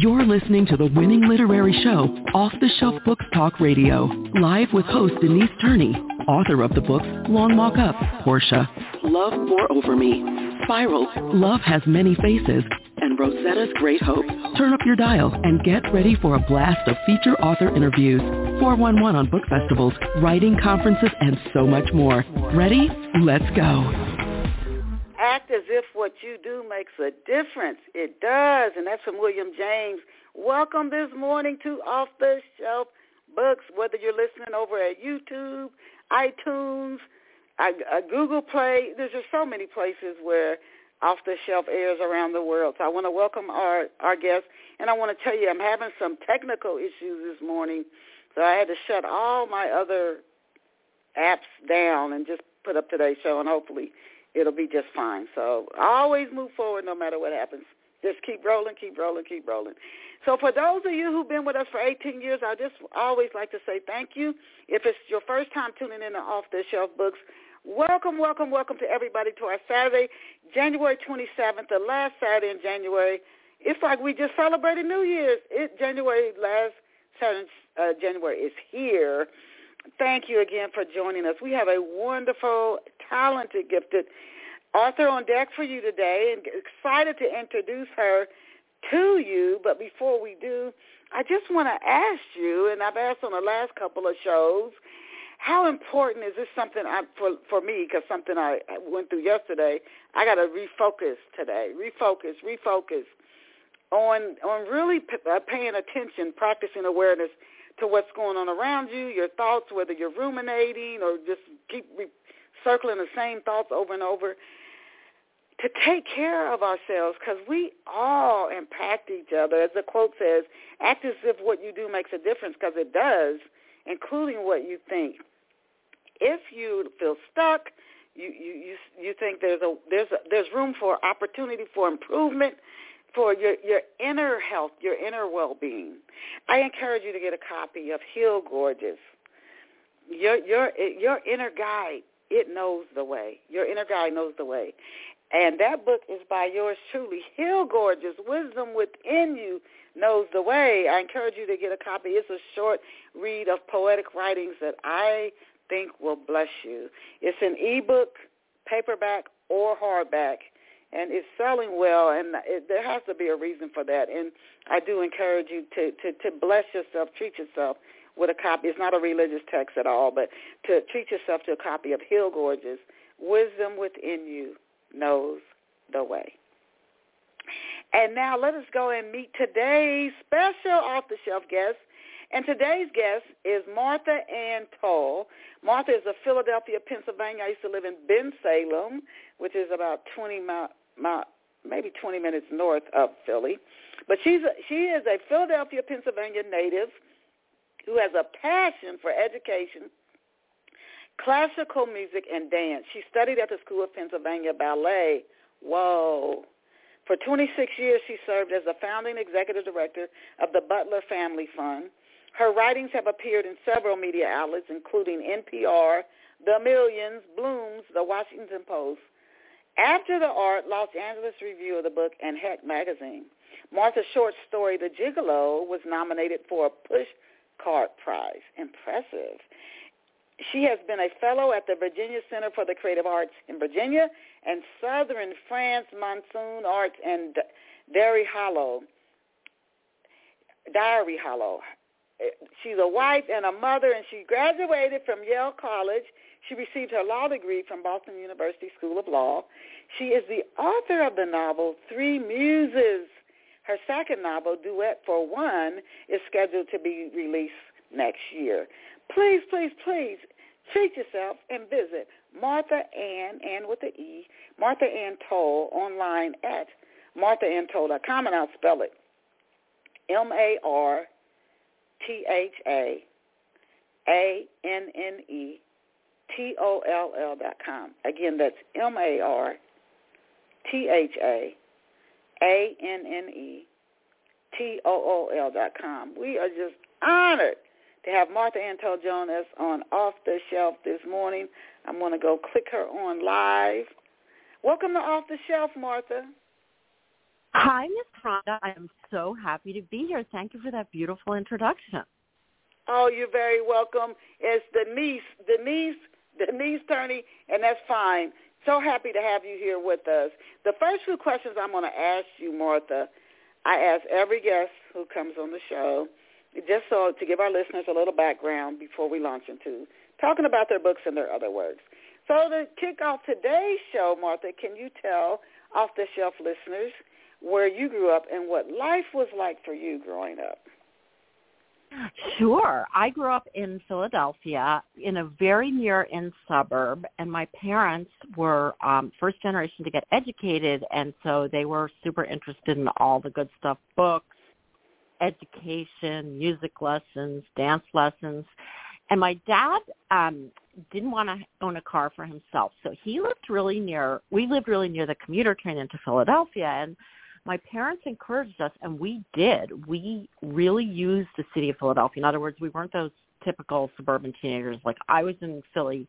You're listening to the winning literary show, Off the Shelf Books Talk Radio, live with host Denise Turney, author of the books Long Walk Up, Portia, Love Pour Over Me, Spiral, Love Has Many Faces, and Rosetta's Great Hope. Turn up your dial and get ready for a blast of feature author interviews, 411 on book festivals, writing conferences, and so much more. Ready? Let's go. Act as if what you do makes a difference. It does, and that's from William James. Welcome this morning to Off the Shelf Books, whether you're listening over at YouTube, iTunes, uh, Google Play. There's just so many places where off the shelf airs around the world. So I want to welcome our, our guests. And I want to tell you, I'm having some technical issues this morning. So I had to shut all my other apps down and just put up today's show. And hopefully it'll be just fine. So always move forward no matter what happens. Just keep rolling, keep rolling, keep rolling. So for those of you who've been with us for 18 years, I just always like to say thank you. If it's your first time tuning in to Off the Shelf Books, Welcome, welcome, welcome to everybody to our Saturday, January 27th, the last Saturday in January. It's like we just celebrated New Year's. It January last Saturday, uh, January is here. Thank you again for joining us. We have a wonderful, talented, gifted author on deck for you today, and excited to introduce her to you. But before we do, I just want to ask you, and I've asked on the last couple of shows, how important is this something I, for for me? Because something I went through yesterday. I got to refocus today. Refocus, refocus on on really p- uh, paying attention, practicing awareness to what's going on around you, your thoughts, whether you're ruminating or just keep circling the same thoughts over and over. To take care of ourselves because we all impact each other. As the quote says, act as if what you do makes a difference because it does, including what you think if you feel stuck, you you you, you think there's a there's a, there's room for opportunity for improvement for your your inner health, your inner well-being. I encourage you to get a copy of Heal Gorgeous. Your your your inner guide, it knows the way. Your inner guide knows the way. And that book is by yours truly, Heal Gorgeous, Wisdom Within You Knows the Way. I encourage you to get a copy. It's a short read of poetic writings that I think will bless you. It's an ebook, paperback, or hardback, and it's selling well, and it, there has to be a reason for that. And I do encourage you to, to, to bless yourself, treat yourself with a copy. It's not a religious text at all, but to treat yourself to a copy of Heal Gorgeous Wisdom Within You Knows the Way. And now let us go and meet today's special off-the-shelf guest, and today's guest is Martha Anne Toll. Martha is of Philadelphia, Pennsylvania. I used to live in Ben Salem, which is about 20 mile, mile, maybe 20 minutes north of Philly. But she's a, she is a Philadelphia, Pennsylvania native who has a passion for education, classical music, and dance. She studied at the School of Pennsylvania Ballet. Whoa. For 26 years, she served as the founding executive director of the Butler Family Fund, her writings have appeared in several media outlets, including NPR, The Millions, Bloom's, The Washington Post, After the Art, Los Angeles Review of the Book, and Heck Magazine. Martha's short story, The Gigolo, was nominated for a Pushcart Prize. Impressive. She has been a fellow at the Virginia Center for the Creative Arts in Virginia and Southern France Monson Arts and Derry Hollow. Diary Hollow she's a wife and a mother, and she graduated from Yale College. She received her law degree from Boston University School of Law. She is the author of the novel Three Muses. Her second novel, Duet for One, is scheduled to be released next year. Please, please, please treat yourself and visit Martha Anne, Anne with the E, Martha Anne Toll online at marthaanntoll.com, and I'll spell it M-A-R T H A A N N E T O L L dot com. Again, that's M A R T H A A N N E T O O L dot com. We are just honored to have Martha Anne Toll join us on Off the Shelf this morning. I'm going to go click her on live. Welcome to Off the Shelf, Martha. Hi, Miss Rhonda. I am so happy to be here. Thank you for that beautiful introduction. Oh, you're very welcome. It's Denise, Denise, Denise Turney, and that's fine. So happy to have you here with us. The first few questions I'm going to ask you, Martha, I ask every guest who comes on the show, just so to give our listeners a little background before we launch into talking about their books and their other works. So to kick off today's show, Martha, can you tell off-the-shelf listeners where you grew up and what life was like for you growing up? Sure. I grew up in Philadelphia in a very near-in suburb, and my parents were um, first generation to get educated, and so they were super interested in all the good stuff, books, education, music lessons, dance lessons. And my dad um, didn't want to own a car for himself, so he lived really near. We lived really near the commuter train into Philadelphia, and my parents encouraged us, and we did. We really used the city of Philadelphia. In other words, we weren't those typical suburban teenagers. Like I was in Philly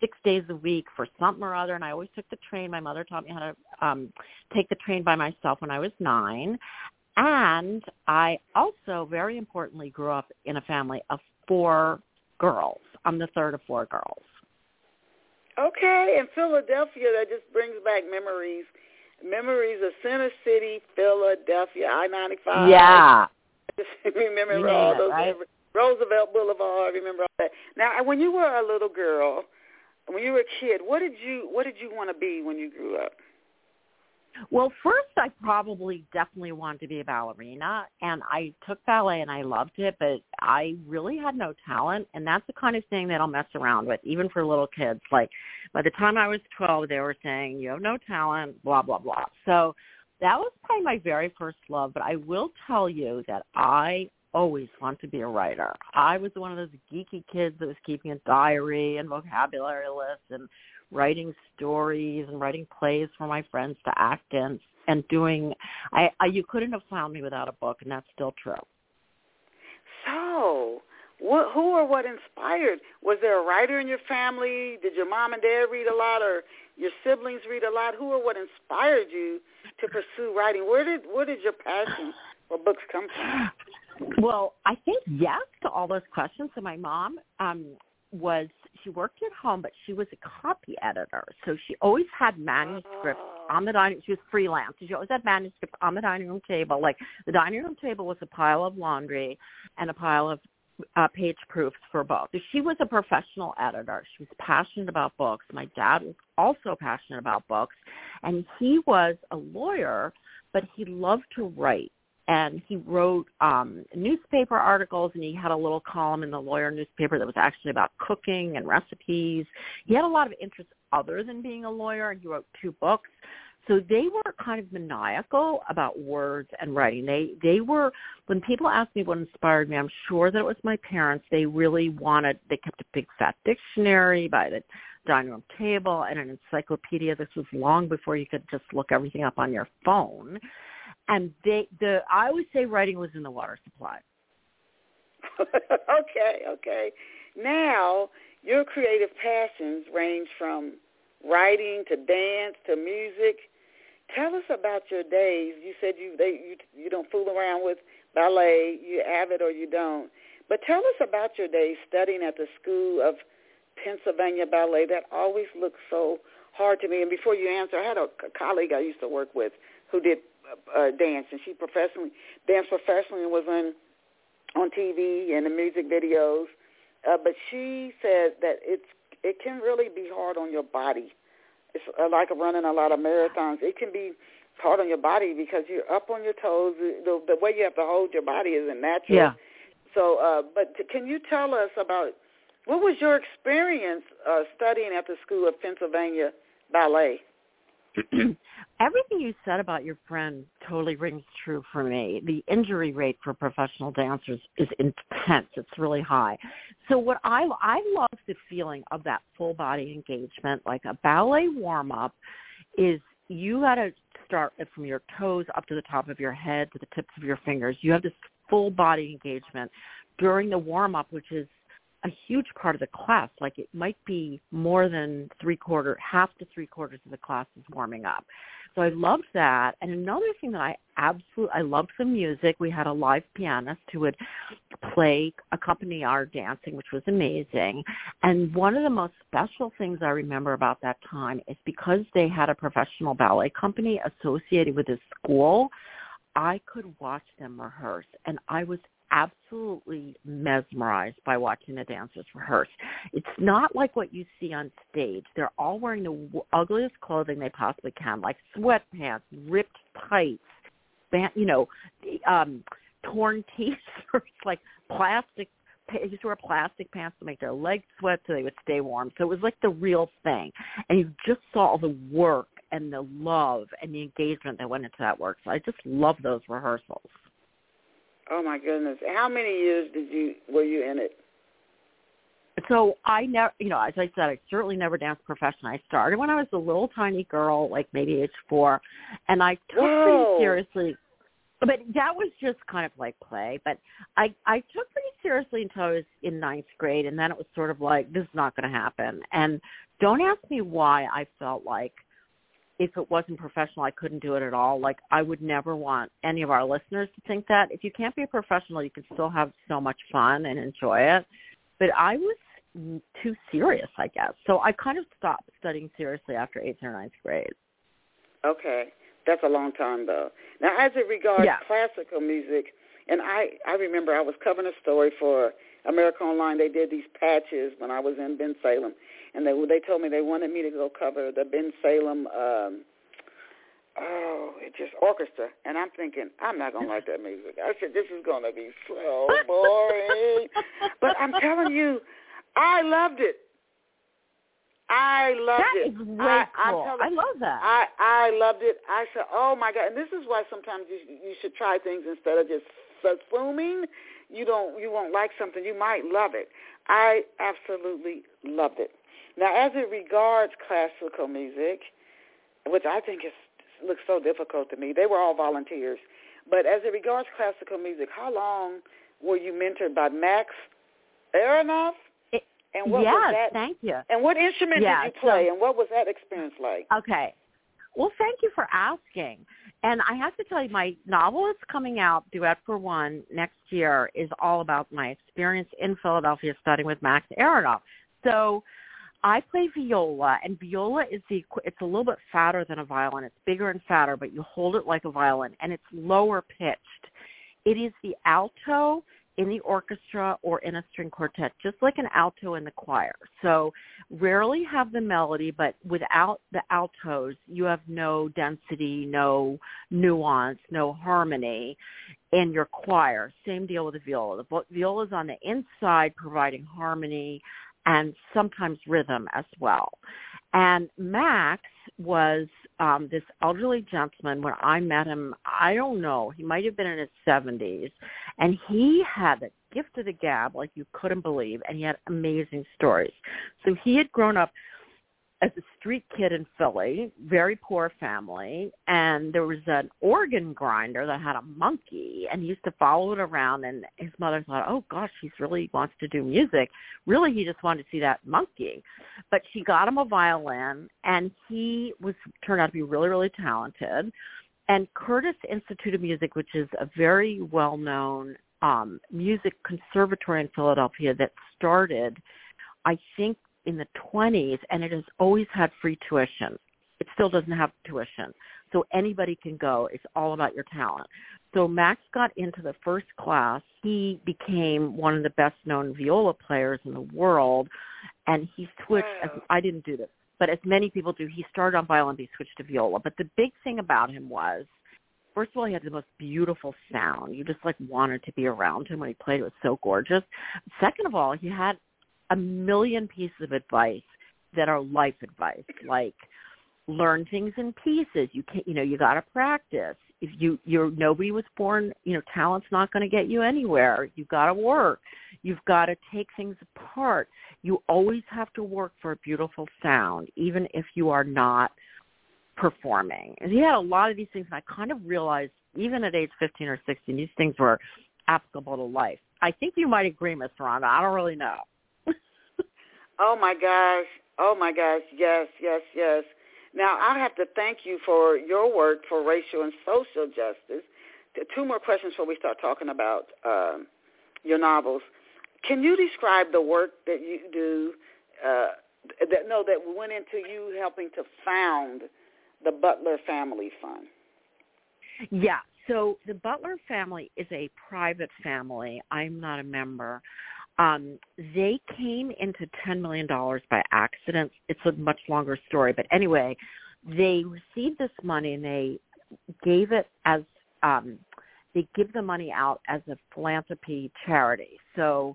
six days a week for something or other, and I always took the train. My mother taught me how to um, take the train by myself when I was nine. And I also, very importantly, grew up in a family of four girls. I'm the third of four girls. Okay, in Philadelphia, that just brings back memories memories of Center City, Philadelphia, I ninety five. Yeah. remember yeah, all those right? Roosevelt Boulevard. Remember all that. Now, when you were a little girl, when you were a kid, what did you what did you want to be when you grew up? Well, first I probably definitely wanted to be a ballerina and I took ballet and I loved it, but I really had no talent and that's the kind of thing that I'll mess around with even for little kids. Like by the time I was 12, they were saying, "You have no talent, blah blah blah." So that was probably my very first love, but I will tell you that I always wanted to be a writer. I was one of those geeky kids that was keeping a diary and vocabulary lists and writing stories and writing plays for my friends to act in and doing I, I you couldn't have found me without a book and that's still true. So, what, who or what inspired? Was there a writer in your family? Did your mom and dad read a lot, or your siblings read a lot? Who or what inspired you to pursue writing? Where did where did your passion for books come from? Well, I think yes to all those questions. So my mom um, was she worked at home, but she was a copy editor, so she always had manuscripts on the dining. She was freelance, she always had manuscripts on the dining room table. Like the dining room table was a pile of laundry and a pile of uh, page proofs for books. She was a professional editor. She was passionate about books. My dad was also passionate about books, and he was a lawyer, but he loved to write and he wrote um newspaper articles and he had a little column in the lawyer newspaper that was actually about cooking and recipes. He had a lot of interests other than being a lawyer and he wrote two books. So they were kind of maniacal about words and writing. They they were when people ask me what inspired me, I'm sure that it was my parents. They really wanted they kept a big fat dictionary by the dining room table and an encyclopedia. This was long before you could just look everything up on your phone and they the I always say writing was in the water supply. okay, okay. Now your creative passions range from writing to dance to music. Tell us about your days. You said you they you you don't fool around with ballet. You have it or you don't. But tell us about your days studying at the School of Pennsylvania Ballet. That always looks so hard to me. And before you answer, I had a, a colleague I used to work with who did uh, dance, and she professionally danced professionally and was on on TV and the music videos. Uh, but she said that it's it can really be hard on your body. It's uh, like running a lot of marathons. It can be hard on your body because you're up on your toes. The, the way you have to hold your body isn't natural. Yeah. So, uh, but t- can you tell us about what was your experience uh, studying at the School of Pennsylvania Ballet? everything you said about your friend totally rings true for me. The injury rate for professional dancers is intense. It's really high. So what I I love the feeling of that full body engagement. Like a ballet warm up is you got to start from your toes up to the top of your head to the tips of your fingers. You have this full body engagement during the warm up, which is a huge part of the class. Like it might be more than three quarter, half to three quarters of the class is warming up. So I loved that. And another thing that I absolutely, I loved the music. We had a live pianist who would play, accompany our dancing, which was amazing. And one of the most special things I remember about that time is because they had a professional ballet company associated with this school, I could watch them rehearse and I was absolutely mesmerized by watching the dancers rehearse. It's not like what you see on stage. They're all wearing the ugliest clothing they possibly can, like sweatpants, ripped tights, you know, um, torn t-shirts, like plastic. They used to wear plastic pants to make their legs sweat so they would stay warm. So it was like the real thing, and you just saw all the work and the love and the engagement that went into that work. So I just love those rehearsals. Oh my goodness! How many years did you were you in it? So I never, you know, as I said, I certainly never danced professionally. I started when I was a little tiny girl, like maybe age four, and I took Whoa. pretty seriously. But that was just kind of like play. But I I took pretty seriously until I was in ninth grade, and then it was sort of like this is not going to happen. And don't ask me why I felt like if it wasn't professional, I couldn't do it at all. Like I would never want any of our listeners to think that. If you can't be a professional, you can still have so much fun and enjoy it. But I was too serious, I guess. So I kind of stopped studying seriously after eighth or ninth grade. Okay, that's a long time though. Now, as it regards Yeah. classical music, and I I remember I was covering a story for America Online. They did these patches when I was in Bensalem, and they they told me they wanted me to go cover the Ben Salem. um Oh, it just orchestra, and I'm thinking I'm not gonna like that music. I said this is gonna be so boring, but I'm telling you, I loved it. I loved That it. is way I, I'm telling- I love that. I I loved it. I said, "Oh my god!" And this is why sometimes you you should try things instead of just assuming you don't you won't like something. You might love it. I absolutely loved it. Now, as it regards classical music, which I think is looks so difficult to me, they were all volunteers. But as it regards classical music, how long were you mentored by Max Aronoff? And what yes, was that? thank you. And what instrument Yeah, did you play? so- and what was that experience like? Okay. Well, thank you for asking. And I have to tell you, my novel is coming out, Duet for One, next year, is all about my experience in Philadelphia studying with Max Aronoff. So I play viola, and viola is the, it's a little bit fatter than a violin. It's bigger and fatter, but you hold it like a violin, and it's lower pitched. It is the alto in the orchestra or in a string quartet, just like an alto in the choir. So rarely have the melody, but without the altos, you have no density, no nuance, no harmony in your choir. Same deal with the viola. The viola is on the inside providing harmony and sometimes rhythm as well. And Max was um, this elderly gentleman when I met him. I don't know. He might have been in his 70s. And he had the gift of the gab like you couldn't believe. And he had amazing stories. So he had grown up as a street kid in Philly, very poor family, and there was an organ grinder that had a monkey, and he used to follow it around. And his mother thought, "Oh gosh, he's really wants to do music." Really, he just wanted to see that monkey. But she got him a violin, and he was turned out to be really, really talented. And Curtis Institute of Music, which is a very well-known um, music conservatory in Philadelphia that started, I think, in the 20s, and it has always had free tuition. It still doesn't have tuition. So anybody can go. It's all about your talent. So Max got into the first class. He became one of the best known viola players in the world, and he switched. Wow. I didn't do this, but as many people do, he started on violin, but he switched to viola. But the big thing about him was, first of all, he had the most beautiful sound. You just like wanted to be around him when he played. It was so gorgeous. Second of all, he had a million pieces of advice that are life advice, like learn things in pieces. You can you know, you got to practice. If you you're nobody was born, you know, talent's not going to get you anywhere. You've got to work. You've got to take things apart. You always have to work for a beautiful sound, even if you are not performing. And he had a lot of these things, and I kind of realized, even at age 15 or 16, these things were applicable to life. I think you might agree, Miss Rhonda. I don't really know. Oh my gosh. Oh my gosh. Yes, yes, yes. Now I have to thank you for your work for racial and social justice. Two more questions before we start talking about um, your novels. Can you describe the work that you do? Uh, that no, that went into you helping to found the Butler Family Fund. Yeah. So the Butler family is a private family. I'm not a member. Um, they came into $10 million by accident. It's a much longer story. But anyway, they received this money and they gave it as, um, they give the money out as a philanthropy charity. So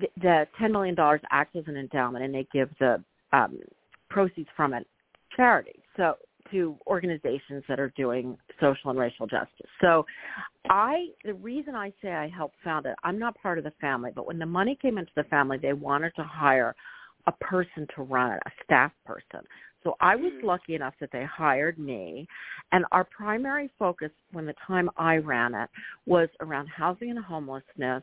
the, the $10 million acts as an endowment and they give the um, proceeds from it charity. So to organizations that are doing social and racial justice. So I the reason I say I helped found it, I'm not part of the family, but when the money came into the family, they wanted to hire a person to run it, a staff person. So I was mm-hmm. lucky enough that they hired me and our primary focus when the time I ran it was around housing and homelessness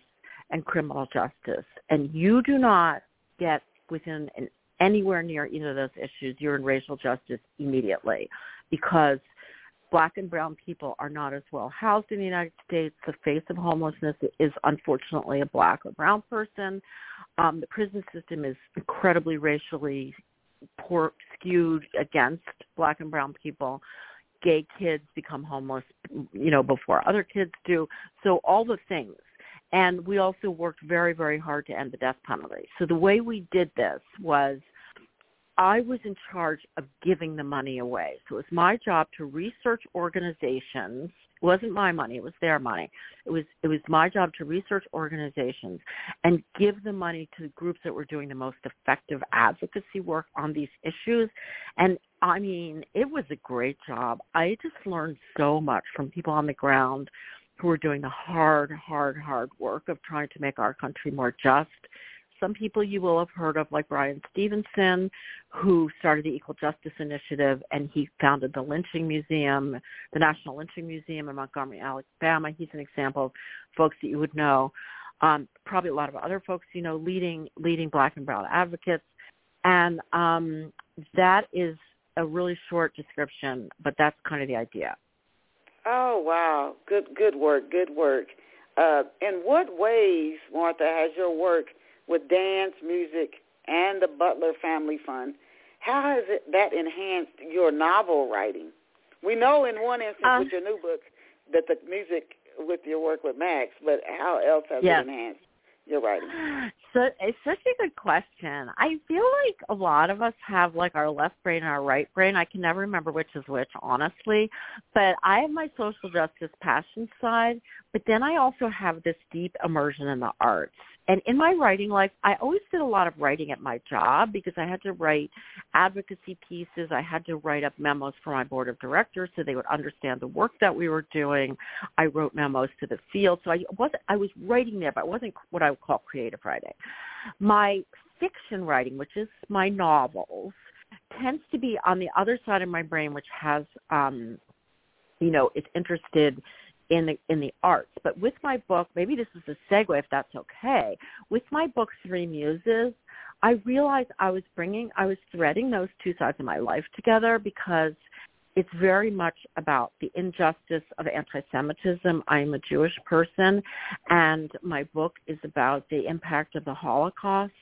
and criminal justice. And you do not get within an anywhere near either of those issues, you're in racial justice immediately because black and brown people are not as well housed in the United States. The face of homelessness is unfortunately a black or brown person. Um, the prison system is incredibly racially poor, skewed against black and brown people. Gay kids become homeless, you know, before other kids do. So all the things. And we also worked very, very hard to end the death penalty. So the way we did this was I was in charge of giving the money away. So it was my job to research organizations. It wasn't my money, it was their money. It was it was my job to research organizations and give the money to the groups that were doing the most effective advocacy work on these issues. And I mean, it was a great job. I just learned so much from people on the ground who were doing the hard, hard, hard work of trying to make our country more just some people you will have heard of, like Bryan Stevenson, who started the Equal Justice Initiative, and he founded the Lynching Museum, the National Lynching Museum in Montgomery, Alabama. He's an example of folks that you would know. Um, probably a lot of other folks you know, leading leading Black and Brown advocates, and um, that is a really short description, but that's kind of the idea. Oh wow, good good work, good work. Uh, in what ways, Martha, has your work with dance, music, and the Butler Family Fund. How has it, that enhanced your novel writing? We know in one instance um, with your new book that the music with your work with Max, but how else has it enhanced your writing? So it's such a good question. I feel like a lot of us have like our left brain and our right brain. I can never remember which is which, honestly. But I have my social justice passion side, but then I also have this deep immersion in the arts. And in my writing life, I always did a lot of writing at my job because I had to write advocacy pieces. I had to write up memos for my board of directors so they would understand the work that we were doing. I wrote memos to the field. So I wasn't I was writing there, but I wasn't what I would call creative writing. My fiction writing, which is my novels, tends to be on the other side of my brain, which has um you know, is interested in the in the arts. But with my book, maybe this is a segue if that's okay. With my book Three Muses, I realized I was bringing I was threading those two sides of my life together because it's very much about the injustice of anti-Semitism. I'm a Jewish person, and my book is about the impact of the Holocaust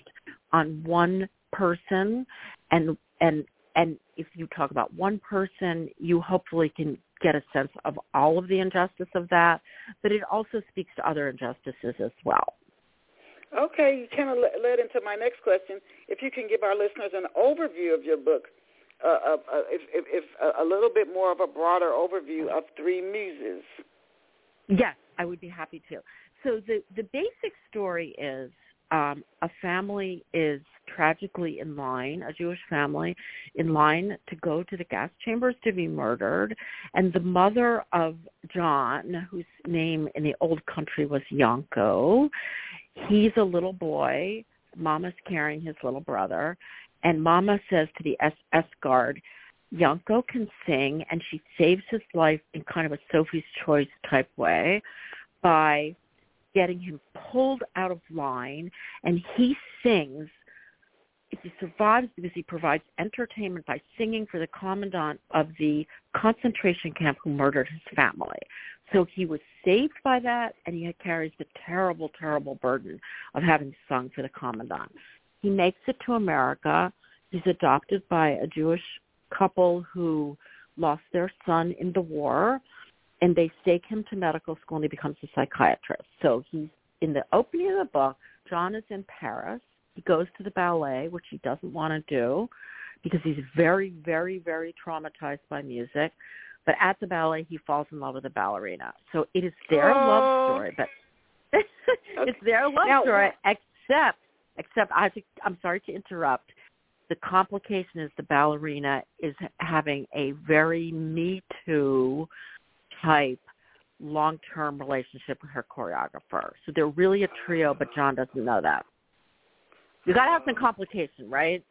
on one person, and and and if you talk about one person, you hopefully can get a sense of all of the injustice of that, but it also speaks to other injustices as well. Okay, you kind of led into my next question. If you can give our listeners an overview of your book, uh, uh, if, if, if uh, a little bit more of a broader overview of Three Muses. Yes, I would be happy to. So the the basic story is um, a family is tragically in line, a Jewish family in line to go to the gas chambers to be murdered. And the mother of John, whose name in the old country was Yanko, he's a little boy. Mama's carrying his little brother. And Mama says to the SS guard, Yanko can sing, and she saves his life in kind of a Sophie's Choice type way by getting him pulled out of line, and he sings he survives because he provides entertainment by singing for the commandant of the concentration camp who murdered his family. So he was saved by that, and he carries the terrible, terrible burden of having sung for the commandant. He makes it to America. He's adopted by a Jewish couple who lost their son in the war, and they stake him to medical school, and he becomes a psychiatrist. So he's in the opening of the book. John is in Paris. He goes to the ballet, which he doesn't want to do because he's very, very, very traumatized by music. But at the ballet, he falls in love with a ballerina. So it is their oh. love story, but it's their love now, story. Except, except I think I'm sorry to interrupt. The complication is the ballerina is having a very Me Too type long-term relationship with her choreographer. So they're really a trio, but John doesn't know that. You got to have some um, complication, right?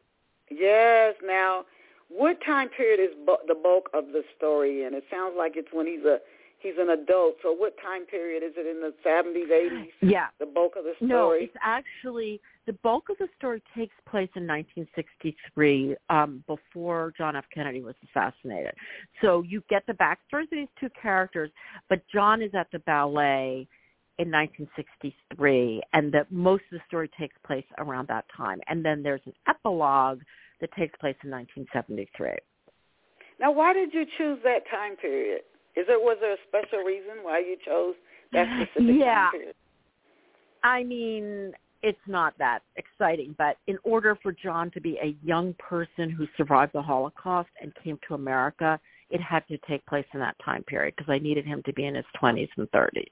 Yes. Now, what time period is bu- the bulk of the story in? It sounds like it's when he's a he's an adult. So what time period is it in the 70s, 80s? Yeah. The bulk of the story? No, it's actually the bulk of the story takes place in 1963 um, before John F. Kennedy was assassinated. So you get the backstories of these two characters, but John is at the ballet in 1963, and that most of the story takes place around that time. And then there's an epilogue that takes place in 1973. Now, why did you choose that time period? Is there was there a special reason why you chose that specific yeah. time period? I mean, it's not that exciting, but in order for John to be a young person who survived the Holocaust and came to America, it had to take place in that time period because I needed him to be in his 20s and 30s.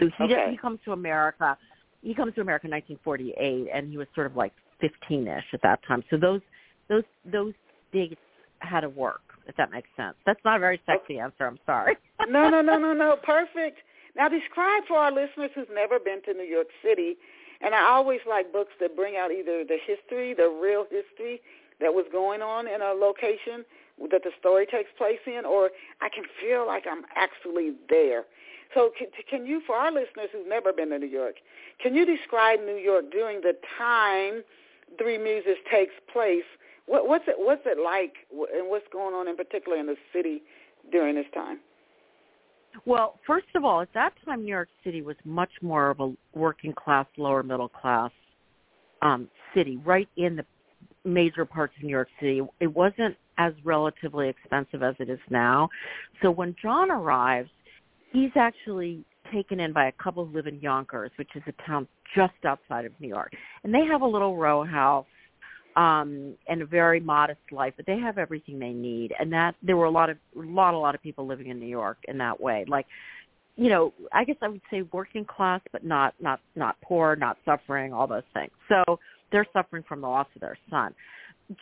So he okay. he comes to America. He comes to America in 1948, and he was sort of like 15ish at that time. So those those those dates had to work. If that makes sense. That's not a very oh. sexy answer. I'm sorry. no, no, no, no, no. Perfect. Now describe for our listeners who've never been to New York City, and I always like books that bring out either the history, the real history that was going on in a location, that the story takes place in, or I can feel like I'm actually there. So can, can you, for our listeners who've never been to New York, can you describe New York during the time Three Muses takes place? What, what's it What's it like, and what's going on in particular in the city during this time? Well, first of all, at that time, New York City was much more of a working class, lower middle class um, city, right in the major parts of New York City. It wasn't as relatively expensive as it is now. So when John arrives, he's actually taken in by a couple who live in Yonkers, which is a town just outside of New York. And they have a little row house um and a very modest life, but they have everything they need. And that there were a lot of a lot a lot of people living in New York in that way. Like you know, I guess I would say working class but not not not poor, not suffering, all those things. So they're suffering from the loss of their son.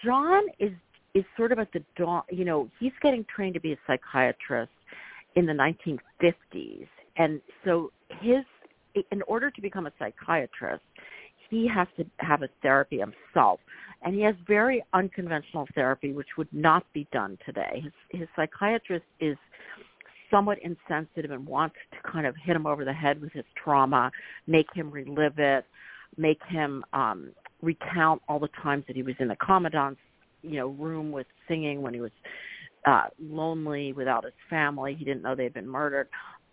John is is sort of at the dawn, you know, he's getting trained to be a psychiatrist in the 1950s. And so his, in order to become a psychiatrist, he has to have a therapy himself. And he has very unconventional therapy, which would not be done today. His, his psychiatrist is somewhat insensitive and wants to kind of hit him over the head with his trauma, make him relive it, make him um, recount all the times that he was in the commandant's you know room with singing when he was uh lonely without his family he didn't know they had been murdered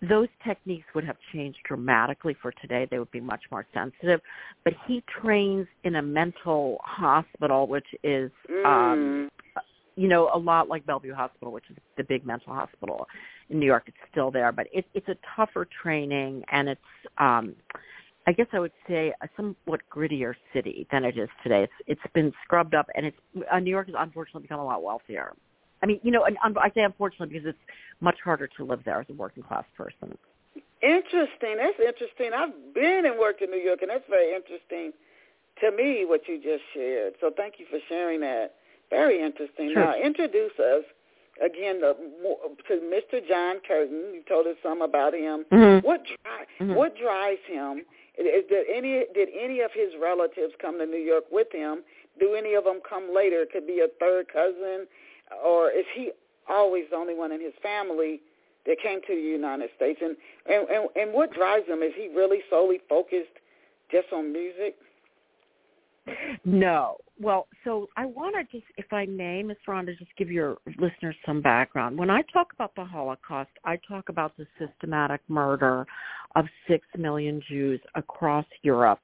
those techniques would have changed dramatically for today they would be much more sensitive but he trains in a mental hospital which is mm. um you know a lot like Bellevue Hospital which is the big mental hospital in New York it's still there but it, it's a tougher training and it's um I guess I would say a somewhat grittier city than it is today. It's it's been scrubbed up, and it's uh, New York has unfortunately become a lot wealthier. I mean, you know, and I say unfortunately because it's much harder to live there as a working class person. Interesting. That's interesting. I've been and worked in New York, and that's very interesting to me what you just shared. So thank you for sharing that. Very interesting. Sure. Now introduce us again the, to Mr. John Curtin. You told us some about him. Mm-hmm. What dri- mm-hmm. what drives him? Is, did any did any of his relatives come to New York with him? Do any of them come later? It could be a third cousin, or is he always the only one in his family that came to the United States? And and and, and what drives him? Is he really solely focused just on music? No. Well, so I want to just, if I may, Ms. Rhonda, just give your listeners some background. When I talk about the Holocaust, I talk about the systematic murder of six million Jews across Europe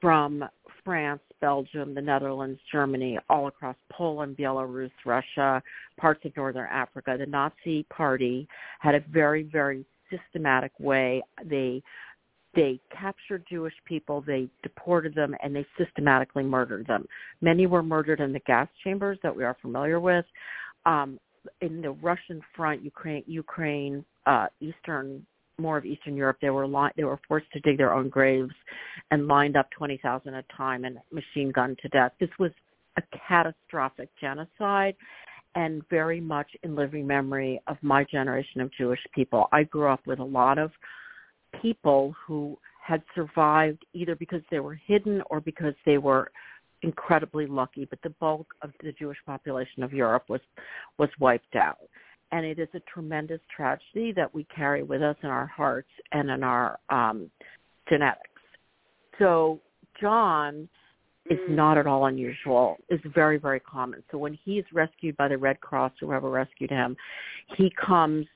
from France, Belgium, the Netherlands, Germany, all across Poland, Belarus, Russia, parts of Northern Africa. The Nazi Party had a very, very systematic way. They they captured Jewish people, they deported them, and they systematically murdered them. Many were murdered in the gas chambers that we are familiar with. Um, in the Russian front, Ukraine, Ukraine, uh, Eastern, more of Eastern Europe, they were li- they were forced to dig their own graves and lined up twenty thousand at a time and machine gunned to death. This was a catastrophic genocide, and very much in living memory of my generation of Jewish people. I grew up with a lot of people who had survived either because they were hidden or because they were incredibly lucky, but the bulk of the Jewish population of Europe was was wiped out. And it is a tremendous tragedy that we carry with us in our hearts and in our um, genetics. So John is Mm. not at all unusual. Is very, very common. So when he is rescued by the Red Cross, whoever rescued him, he comes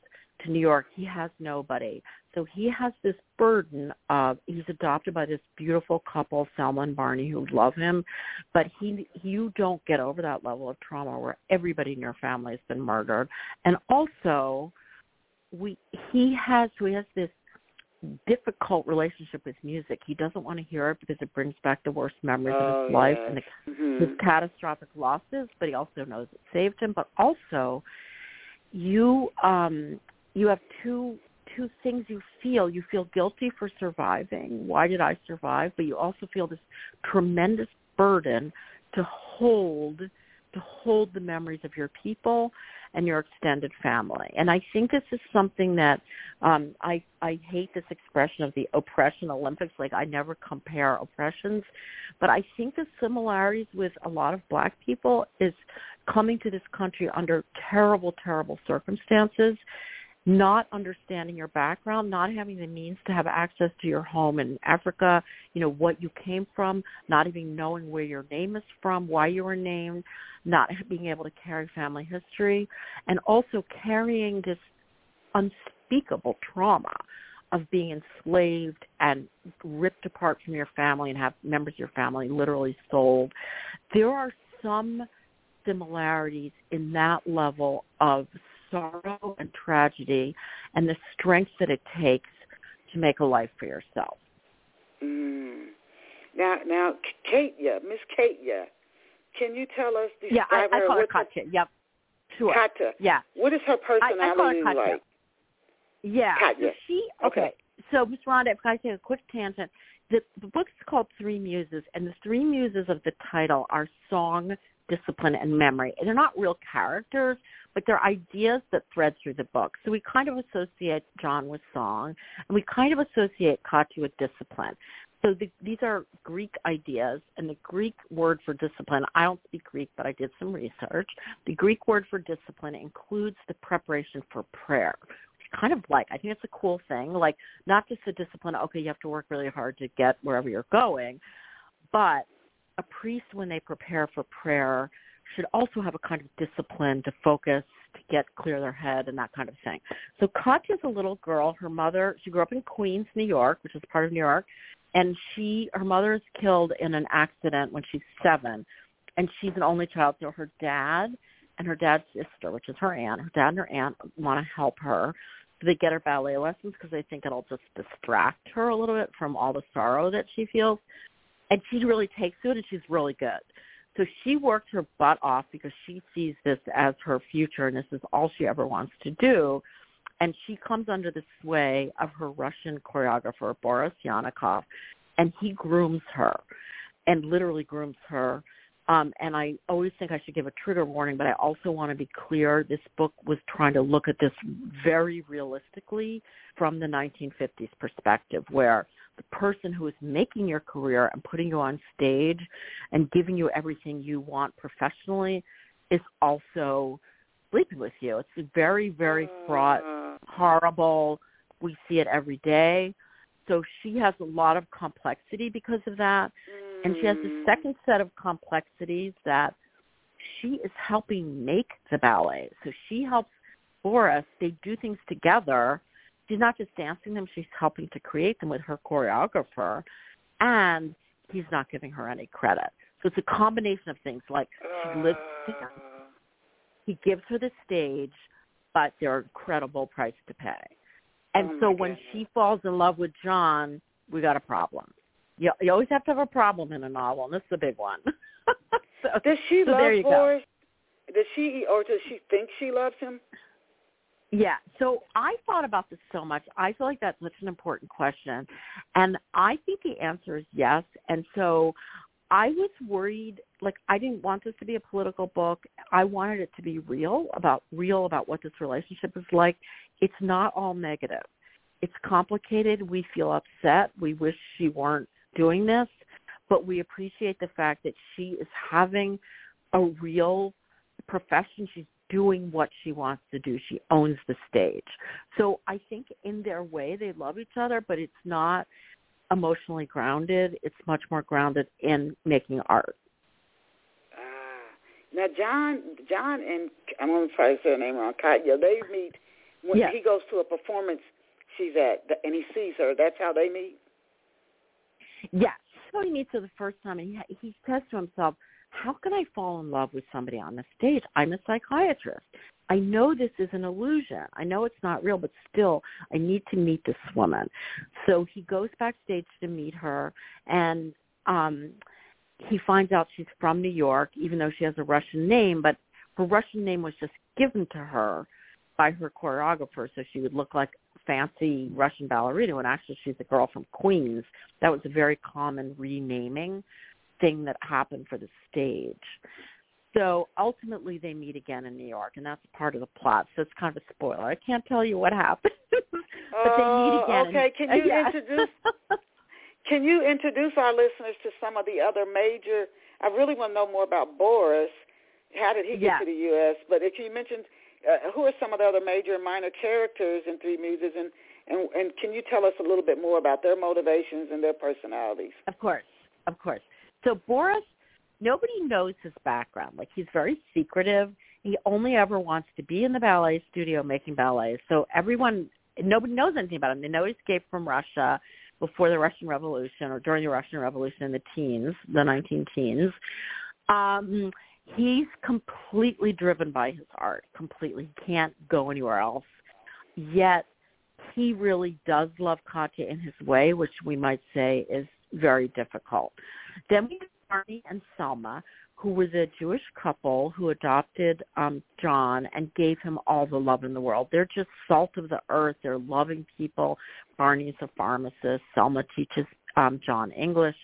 to New York. He has nobody. So he has this burden of he's adopted by this beautiful couple, Selma and Barney, who love him, but he you don't get over that level of trauma where everybody in your family has been murdered. And also we he has he has this difficult relationship with music. He doesn't want to hear it because it brings back the worst memories of Oh, his life yes. and the Mhm. his catastrophic losses, but he also knows it saved him. But also, you um, you have two two things you feel. You feel guilty for surviving. Why did I survive? But you also feel this tremendous burden to hold to hold the memories of your people and your extended family. And I think this is something that um I I hate this expression of the oppression Olympics like I never compare oppressions, but I think the similarities with a lot of black people is coming to this country under terrible terrible circumstances not understanding your background, not having the means to have access to your home in Africa, you know, what you came from, not even knowing where your name is from, why you were named, not being able to carry family history, and also carrying this unspeakable trauma of being enslaved and ripped apart from your family and have members of your family literally sold. There are some similarities in that level of sorrow and tragedy and the strength that it takes to make a life for yourself. Mm. Now, now, Katia, Miss Katia, can you tell us? Yeah, I, I call her Katya. Yep. Sure. Katya. Yeah. What is her personality I call her Katya. like? Yeah. Katya. So she Okay. okay. So Miss Rhonda, if I take a quick tangent, the the book's called Three Muses, and the three muses of the title are song, discipline, and memory. And they're not real characters, but they're ideas that thread through the book. So we kind of associate John with song, and we kind of associate Katya with discipline. So the, these are Greek ideas, and the Greek word for discipline, I don't speak Greek, but I did some research. The Greek word for discipline includes the preparation for prayer, kind of like, I think it's a cool thing, like not just the discipline, okay, you have to work really hard to get wherever you're going, but a priest, when they prepare for prayer, should also have a kind of discipline to focus, to get clear their head and that kind of thing. So Katya's a little girl. Her mother, she grew up in Queens, New York, which is part of New York, and she, her mother is killed in an accident when she's seven, and she's an only child. So her dad and her dad's sister, which is her aunt, her dad and her aunt want to help her. So they get her ballet lessons because they think it'll just distract her a little bit from all the sorrow that she feels. And she really takes to it, and she's really good. So she works her butt off because she sees this as her future, and this is all she ever wants to do. And she comes under the sway of her Russian choreographer, Boris Yannikov, and he grooms her and literally grooms her. Um, and I always think I should give a trigger warning, but I also want to be clear. This book was trying to look at this very realistically from the 1950s perspective, where the person who is making your career and putting you on stage and giving you everything you want professionally is also sleeping with you. It's very, very fraught, Uh, horrible. We see it every day. So she has a lot of complexity because of that. And she has a second set of complexities that she is helping make the ballet. So she helps Boris. They do things together. She's not just dancing them, she's helping to create them with her choreographer. And he's not giving her any credit. So it's a combination of things like she uh. lives together. He gives her the stage, but there are incredible price to pay. And Oh so when goodness. she falls in love with John, we got a problem. You, you always have to have a problem in a novel, and this is a big one. so, Does she so love go. Does she or does she think she loves him? Yeah. So I thought about this so much. I feel like that's such an important question. And I think the answer is yes. And so I was worried like I didn't want this to be a political book. I wanted it to be real about real about what this relationship is like. It's not all negative. It's complicated. We feel upset. We wish she weren't doing this, but we appreciate the fact that she is having a real profession. She's doing what she wants to do. She owns the stage. So I think in their way they love each other, but it's not emotionally grounded. It's much more grounded in making art. Ah. Now John, John and I'm going to try to say her name wrong. Katya, they meet when Yes. he goes to a performance she's at, and he sees her. That's how they meet. Yes. So he meets her the first time and he, he says to himself, how can I fall in love with somebody on the stage? I'm a psychiatrist. I know this is an illusion. I know it's not real, but still, I need to meet this woman. So he goes backstage to meet her, and um, he finds out she's from New York, even though she has a Russian name, but her Russian name was just given to her by her choreographer, so she would look like fancy Russian ballerina when actually she's a girl from Queens. That was a very common renaming thing that happened for the stage. So ultimately they meet again in New York, and that's part of the plot. So it's kind of a spoiler. I can't tell you what happens, but they Oh, meet again. okay. Can you yeah. introduce- Can you introduce our listeners to some of the other major? I really want to know more about Boris. How did he get Yeah. to the U.S.? But if you mentioned uh, who are some of the other major and minor characters in Three Muses, and, and and can you tell us a little bit more about their motivations and their personalities? Of course, of course. So Boris, nobody knows his background. Like he's very secretive. He only ever wants to be in the ballet studio making ballets. So everyone, nobody knows anything about him. They know he escaped from Russia before the Russian Revolution or during the Russian Revolution in the teens, the 19 teens. Um, he's completely driven by his art. Completely, he can't go anywhere else. Yet he really does love Katya in his way, which we might say is very difficult. Then we have Barney and Selma, who was a Jewish couple who adopted um, John and gave him all the love in the world. They're just salt of the earth. They're loving people. Barney's a pharmacist. Selma teaches um, John English.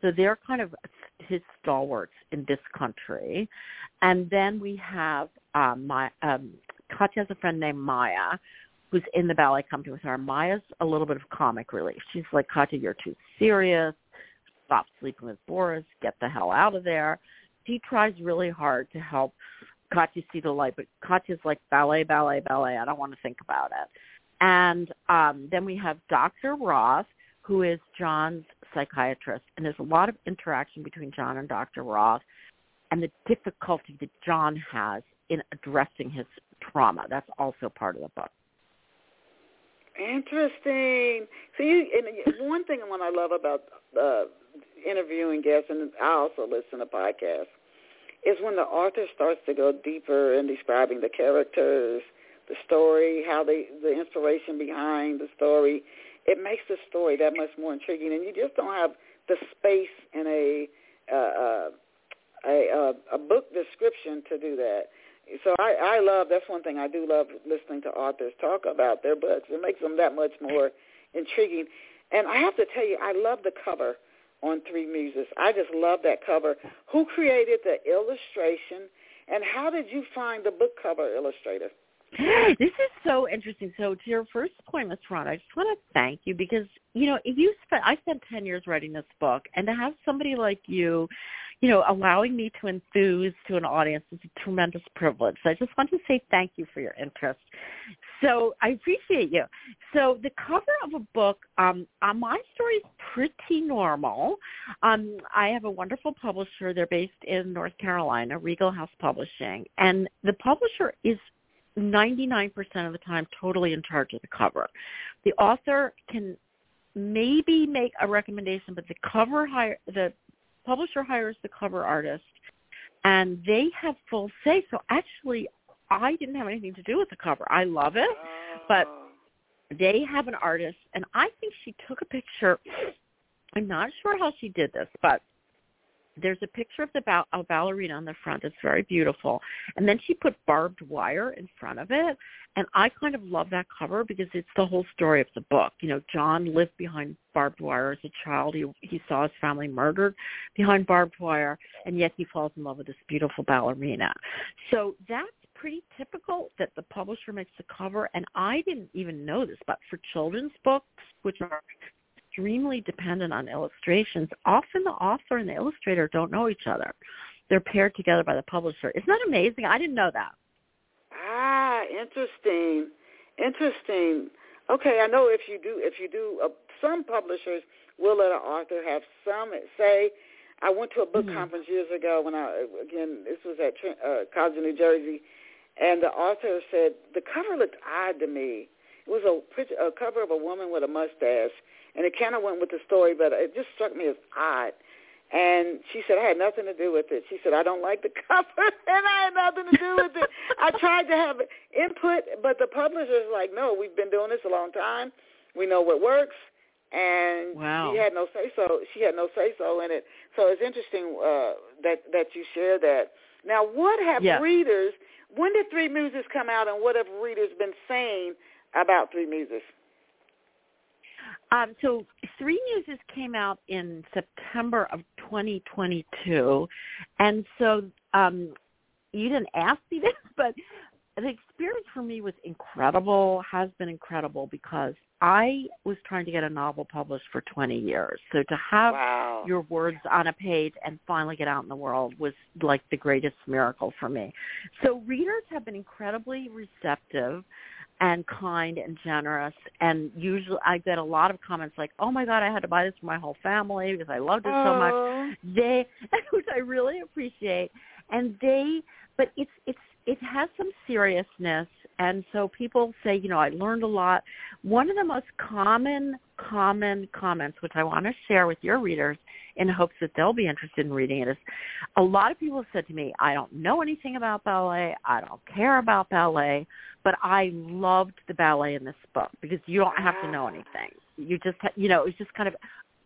So they're kind of his stalwarts in this country. And then we have um, my um, Katya has a friend named Maya, who's in the ballet company with her. Maya's a little bit of comic relief. She's like, Katya, you're too serious. Stop sleeping with Boris. Get the hell out of there. He tries really hard to help Katya see the light, but Katya's like, ballet, ballet, ballet. I don't want to think about it. And um, then we have Dr. Roth, who is John's psychiatrist. And there's a lot of interaction between John and Dr. Roth and the difficulty that John has in addressing his trauma. That's also part of the book. Interesting. So you, and one thing what I love about uh, interviewing guests, and I also listen to podcasts, is when the author starts to go deeper in describing the characters, the story, how they, the inspiration behind the story. It makes the story that much more intriguing, and you just don't have the space in a uh, uh, a, a a book description to do that. So I, I love that's one thing I do love listening to authors talk about their books. It makes them that much more intriguing. And I have to tell you, I love the cover on Three Muses. I just love that cover. Who created the illustration, and how did you find the book cover illustrator? This is so interesting. So to your first point, Ms. Ron, I just want to thank you because, you know, if you spent I spent ten years writing this book and to have somebody like you, you know, allowing me to enthuse to an audience is a tremendous privilege. So I just want to say thank you for your interest. So I appreciate you. So the cover of a book, um, uh, my story is pretty normal. Um, I have a wonderful publisher. They're based in North Carolina, Regal House Publishing, and the publisher is 99% of the time totally in charge of the cover. The author can maybe make a recommendation, but the cover hire the publisher hires the cover artist and they have full say. So actually I didn't have anything to do with the cover. I love it, but Oh. they have an artist and I think she took a picture I'm not sure how she did this, but there's a picture of the ball- a ballerina on the front that's very beautiful, and then she put barbed wire in front of it, and I kind of love that cover because it's the whole story of the book. You know, John lived behind barbed wire as a child. He he saw his family murdered behind barbed wire, and yet he falls in love with this beautiful ballerina. So that's pretty typical that the publisher makes the cover, and I didn't even know this, but for children's books, which are extremely dependent on illustrations, often the author and the illustrator don't know each other. They're paired together by the publisher. Isn't that amazing? I didn't know that. Ah, interesting, interesting. Okay, I know if you do, if you do, uh, some publishers will let an author have some say. I went to a book Mhm. conference years ago when I again this was at uh, College of New Jersey, and the author said the cover looked odd to me. It was a, picture, a cover of a woman with a mustache, and it kind of went with the story, but it just struck me as odd. And she said, I had nothing to do with it. She said, I don't like the cover, and I had nothing to do with it. I tried to have input, but the publisher's like, no, we've been doing this a long time. We know what works. And Wow. she had no say so. She had no say so in it. So it's interesting uh, that that you share that. Now, what have readers? When did Three Muses come out, and what have readers been saying about Three Muses? Um, so Three Muses came out in September of 2022, and so um, you didn't ask me this, but the experience for me was incredible. Has been incredible because I was trying to get a novel published for 20 years. So to have Wow. your words on a page and finally get out in the world was like the greatest miracle for me. So readers have been incredibly receptive and kind and generous and usually I get a lot of comments like, "Oh my god, I had to buy this for my whole family because I loved it so much." Oh. They which I really appreciate. And they but it's it's it has some seriousness and so people say, you know, I learned a lot. One of the most common common comments which I want to share with your readers in hopes that they'll be interested in reading it is a lot of people said to me, I don't know anything about ballet, I don't care about ballet, but I loved the ballet in this book because you don't have to know anything. You just, you know, it was just kind of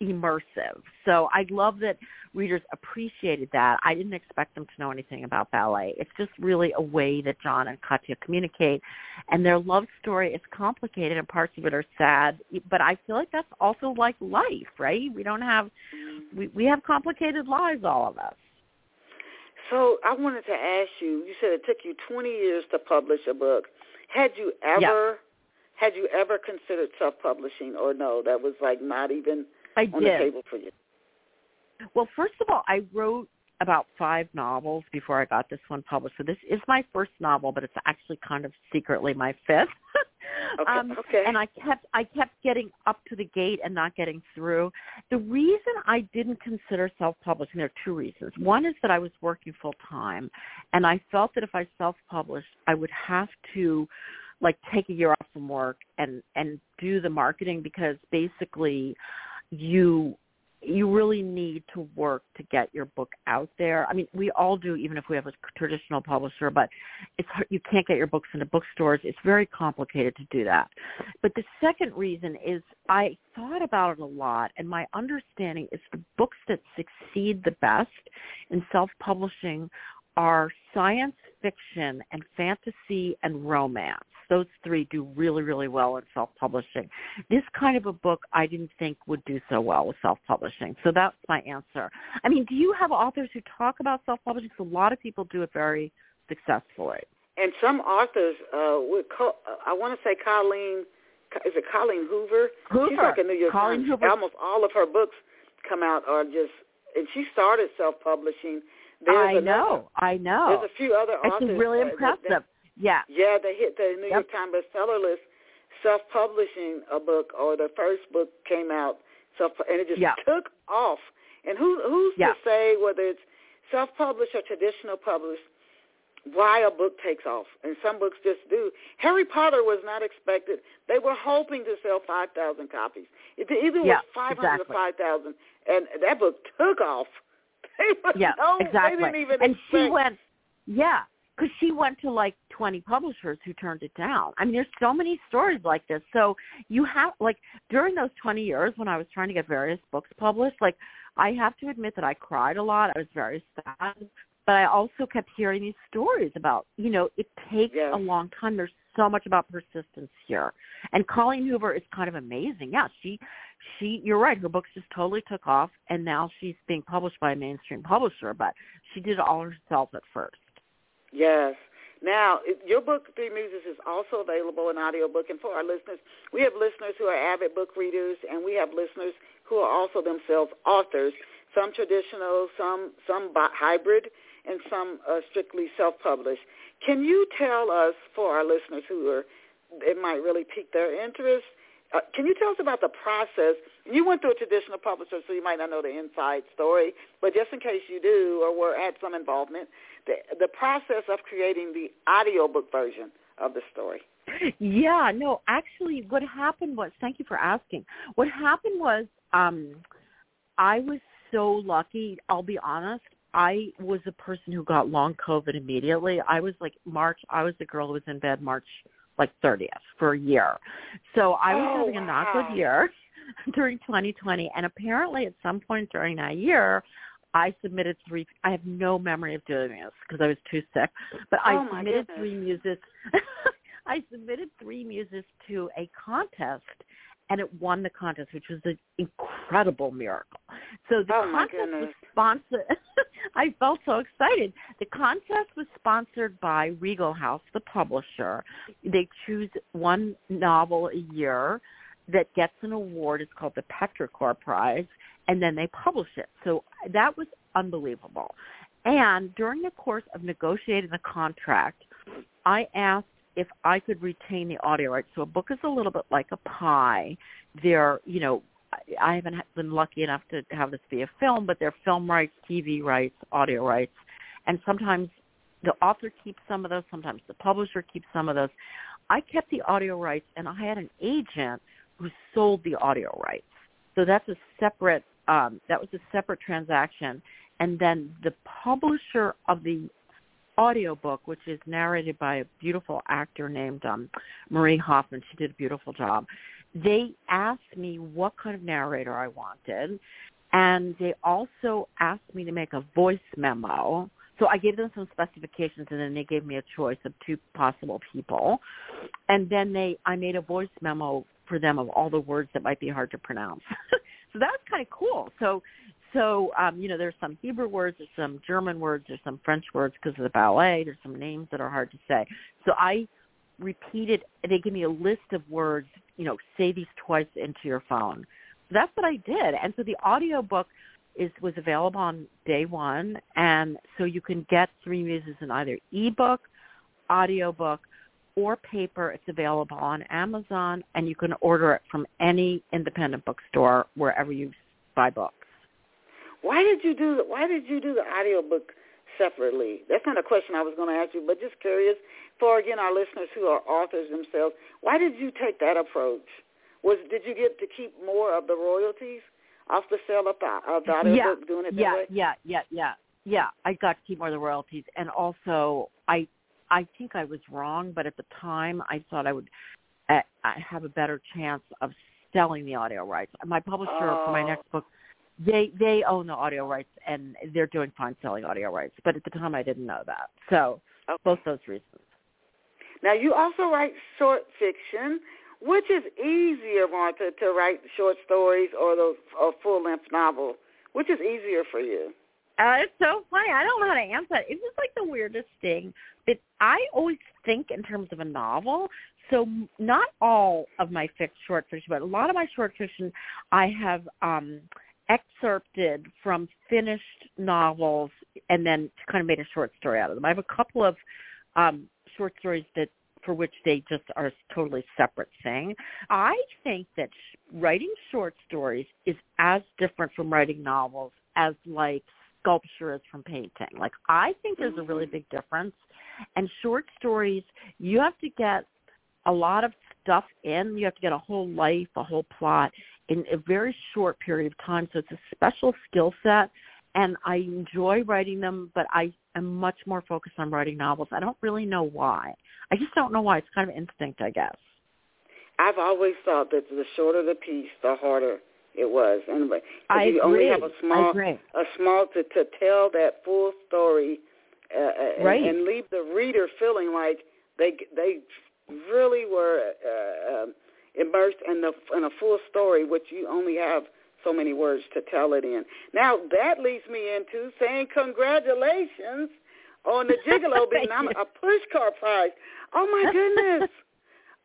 immersive. So I love that readers appreciated that. I didn't expect them to know anything about ballet. It's just really a way that John and Katya communicate. And their love story is complicated and parts of it are sad. But I feel like that's also like life, right? We don't have, we, we have complicated lives, all of us. So I wanted to ask you. You said it took you 20 years to publish a book. Had you ever, had you ever considered self-publishing, or no? That was like not even I on the did. table for you. Well, first of all, I wrote about five novels before I got this one published. So this is my first novel, but it's actually kind of secretly my fifth. Okay. um, okay. and I kept I kept getting up to the gate and not getting through. The reason I didn't consider self-publishing, there are two reasons. One is that I was working full time, and I felt that if I self-published, I would have to like take a year off from work and and do the marketing because basically you you really need to work to get your book out there. I mean, we all do, even if we have a traditional publisher, but it's hard, you can't get your books into bookstores. It's very complicated to do that. But the second reason is I thought about it a lot, and my understanding is the books that succeed the best in self-publishing are science fiction and fantasy and romance. Those three do really, really well in self-publishing. This kind of a book I didn't think would do so well with self-publishing. So that's my answer. I mean, do you have authors who talk about self-publishing? 'Cause a lot of people do it very successfully. and some authors uh, would call. I want to say Colleen. Is it Colleen Hoover? Hoover. She's like a New York Colleen Times. Hoover. Almost all of her books come out are just. And she started self-publishing. There's I another- know. I know. There's a few other authors. It's really uh, impressive. that- Yeah. Yeah, they hit the New Yep. York Times bestseller list. Self-publishing a book, or the first book came out, self, and it just Yeah. took off. And who who's Yeah. to say whether it's self-published or traditional published? Why a book takes off, and some books just do. Harry Potter was not expected. They were hoping to sell five thousand copies. It either Yeah, was five hundred exactly. or five thousand, and that book took off. They were Yeah, no, exactly. They didn't even and she expect. went, yeah, because she went to like 20 publishers who turned it down. I mean, there's so many stories like this. So you have like during those 20 years when I was trying to get various books published, like I have to admit that I cried a lot. I was very sad, but I also kept hearing these stories about, you know, it takes Yes. a long time. There's so much about persistence here. And Colleen Hoover is kind of amazing. Yeah, she she you're right, her books just totally took off and now she's being published by a mainstream publisher, but she did it all herself at first. Yes. Now, your book, Three Muses, is also available in audiobook. And for our listeners, we have listeners who are avid book readers, and we have listeners who are also themselves authors, some traditional, some some hybrid, and some uh, strictly self-published. Can you tell us, for our listeners who are, it might really pique their interest, uh, can you tell us about the process? You went through a traditional publisher, so you might not know the inside story, but just in case you do or were at some involvement, the, the process of creating the audiobook version of the story. Yeah, no, actually what happened was thank you for asking. What happened was um I was so lucky, I'll be honest. I was a person who got long COVID immediately. I was like March I was the girl who was in bed March like 30th for a year. So I was Oh, having a not wow. good year during 2020 and apparently at some point during that year I submitted three I have no memory of doing this because I was too sick, but Oh, I my submitted goodness. three muses I submitted three muses to a contest and it won the contest, which was an incredible miracle. So the Oh, contest was sponsored. I felt so excited. The contest was sponsored by Regal House, the publisher. They choose one novel a year that gets an award. It's called the Petrichor Prize, and then they publish it. So that was unbelievable. And during the course of negotiating the contract, I asked if I could retain the audio rights. So a book is a little bit like a pie. There, you know, I- haven't been lucky enough to have this be a film, but there are film rights, TV rights, audio rights, and sometimes the author keeps some of those. Sometimes the publisher keeps some of those. I kept the audio rights, and I had an agent who sold the audio rights. So that's a separate. Um, that was a separate transaction, and then the publisher of the audiobook, which is narrated by a beautiful actor named um, Marie Hoffman. She did a beautiful job. They asked me what kind of narrator I wanted, and they also asked me to make a voice memo. So I gave them some specifications, and then they gave me a choice of two possible people. And then they, I made a voice memo for them of all the words that might be hard to pronounce. so that was kind of cool. So so um, you know, there's some Hebrew words, there's some German words, there's some French words because of the ballet. There's some names that are hard to say. So I repeated. They give me a list of words. You know, say these twice into your phone. So That's what I did, and so the audio book is was available on day one, and so you can get Three Muses in either ebook, audiobook, or paper. It's available on Amazon, and you can order it from any independent bookstore wherever you buy books. Why did you do why did you do the audiobook separately? That's not a question I was going to ask you, but just curious for again our listeners who are authors themselves. Why did you take that approach? Was did you get to keep more of the royalties off the sale of the, of the audiobook yeah, doing it that yeah, way? yeah, yeah, yeah, yeah. I got to keep more of the royalties, and also I, I think I was wrong, but at the time I thought I would, uh, I have a better chance of selling the audio rights. My publisher for my Oh. next book, they they own the audio rights, and they're doing fine selling audio rights. But at the time I didn't know that, so Okay. both those reasons. Now you also write short fiction. Which is easier, Martha, to write short stories or the a full length novel? Which is easier for you? Uh, it's so funny. I don't know how to answer that. It's just like the weirdest thing. I always think in terms of a novel. So not all of my fic- short fiction, but a lot of my short fiction, I have um, excerpted from finished novels and then kind of made a short story out of them. I have a couple of um, short stories that for which they just are a totally separate thing. I think that sh- writing short stories is as different from writing novels as like sculpture is from painting. Like I think there's a really big difference. And short stories, you have to get a lot of stuff in. You have to get a whole life, a whole plot in a very short period of time. So it's a special skill set and I enjoy writing them, but I am much more focused on writing novels. I don't really know why. I just don't know why. It's kind of instinct, I guess. I've always thought that the shorter the piece, the harder it was. Anyway, I you agree. only have a small, a small to to tell that full story, uh, right. and, and leave the reader feeling like they they really were uh, um, immersed in the in a full story, which you only have so many words to tell it in. Now that leads me into saying congratulations on the Gigolo being nom- a pushcart prize. Oh my goodness!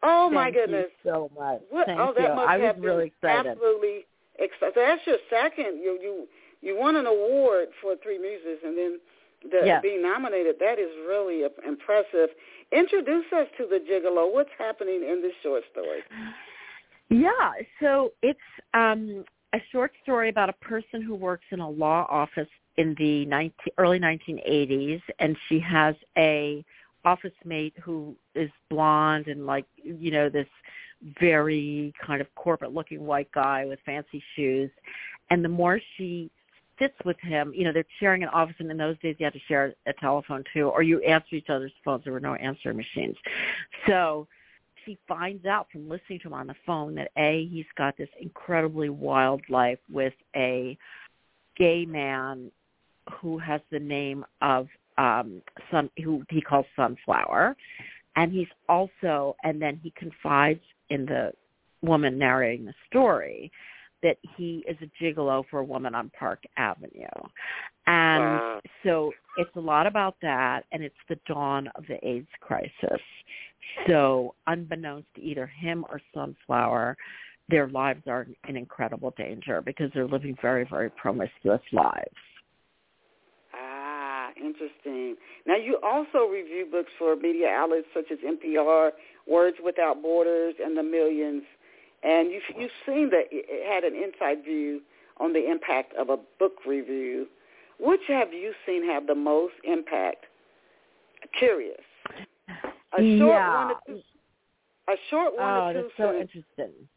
Oh my Thank goodness! You so much. What? Thank oh, that you. must I have was really been excited. absolutely excited. So that's your second. You you you won an award for Three Muses, and then the, Yes. being nominated. That is really impressive. Introduce us to the Gigolo. What's happening in this short story? Yeah, so it's um a short story about a person who works in a law office in the 19, early 1980s and she has a office mate who is blonde and like you know this very kind of corporate looking white guy with fancy shoes and the more she sits with him you know they're sharing an office and in those days you had to share a telephone too or you answer each other's phones. There were no answering machines. So she finds out from listening to him on the phone that a he's got this incredibly wild life with a gay man who has the name of um sun who he calls sunflower. And he's also and then he confides in the woman narrating the story that he is a gigolo for a woman on Park Avenue. And Wow. so it's a lot about that and it's the dawn of the AIDS crisis. So unbeknownst to either him or Sunflower, their lives are in incredible danger because they're living very, very promiscuous lives. Ah, interesting. Now you also review books for media outlets such as NPR, Words Without Borders, and The Millions, and you've you've seen that it had an inside view on the impact of a book review. Which have you seen have the most impact? Curious. A short yeah. one to two. A short one Oh, to two. that's so interesting.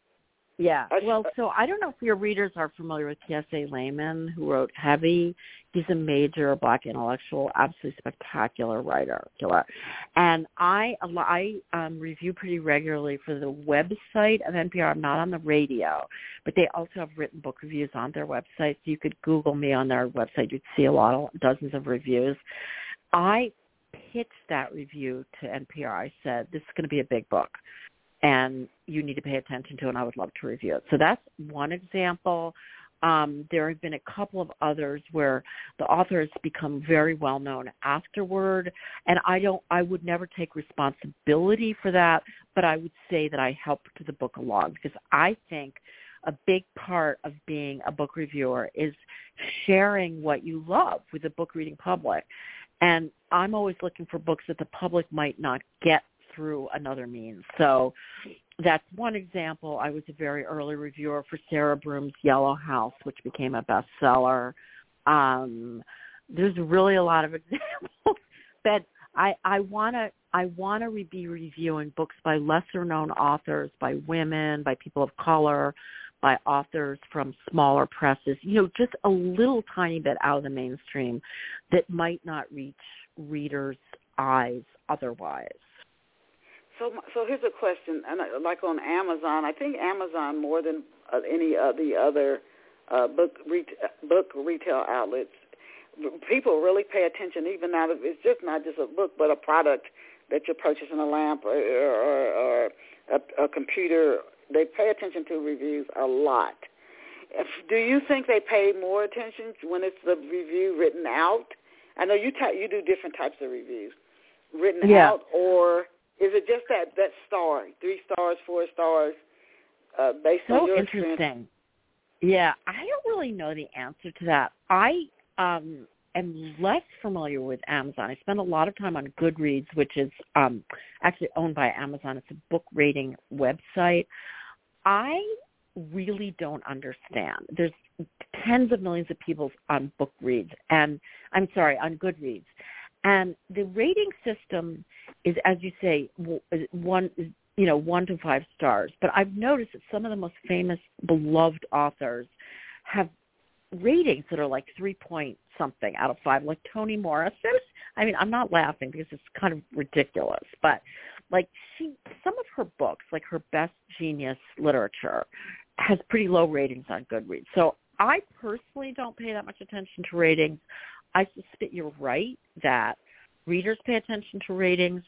Yeah. Well, so I don't know if your readers are familiar with Kiese Laymon, who wrote Heavy. He's a major black intellectual, absolutely spectacular writer. Killer. And I I um, review pretty regularly for the website of NPR. I'm not on the radio, but they also have written book reviews on their website. So you could Google me on their website. You'd see a lot of dozens of reviews. I pitched that review to NPR. I said, this is going to be a big book and you need to pay attention to, and I would love to review it. So that's one example. Um, there have been a couple of others where the author has become very well known afterward, and I don't, I would never take responsibility for that, but I would say that I helped the book along because I think a big part of being a book reviewer is sharing what you love with the book reading public. And I'm always looking for books that the public might not get through another means. So that's one example. I was a very early reviewer for Sarah Broom's Yellow House, which became a bestseller. Um, there's really a lot of examples, but I I want to I want to be reviewing books by lesser known authors, by women, by people of color, by authors from smaller presses. You know, just a little tiny bit out of the mainstream that might not reach readers' eyes otherwise. So, so here's a question, and like on Amazon, I think Amazon more than uh, any of the other uh, book re- book retail outlets, people really pay attention. Even now, it's just not just a book, but a product that you're purchasing, a lamp or, or, or a, a computer. They pay attention to reviews a lot. If, do you think they pay more attention when it's the review written out? I know you ty- you do different types of reviews, written Yeah. out, or is it just that that star, three stars, four stars, uh, based on so your interesting. experience? Yeah, I don't really know the answer to that. I um am less familiar with Amazon. I spend a lot of time on Goodreads, which is um, actually owned by Amazon. It's a book rating website. I really don't understand. There's tens of millions of people on book reads and I'm sorry, on Goodreads. And the rating system is, as you say, one, you know, one to five stars. But I've noticed that some of the most famous, beloved authors have ratings that are like three point something out of five, like Toni Morrison. I mean, I'm not laughing because it's kind of ridiculous, but like she, some of her books, like her best genius literature, has pretty low ratings on Goodreads. So I personally don't pay that much attention to ratings. I suspect you're right that readers pay attention to ratings.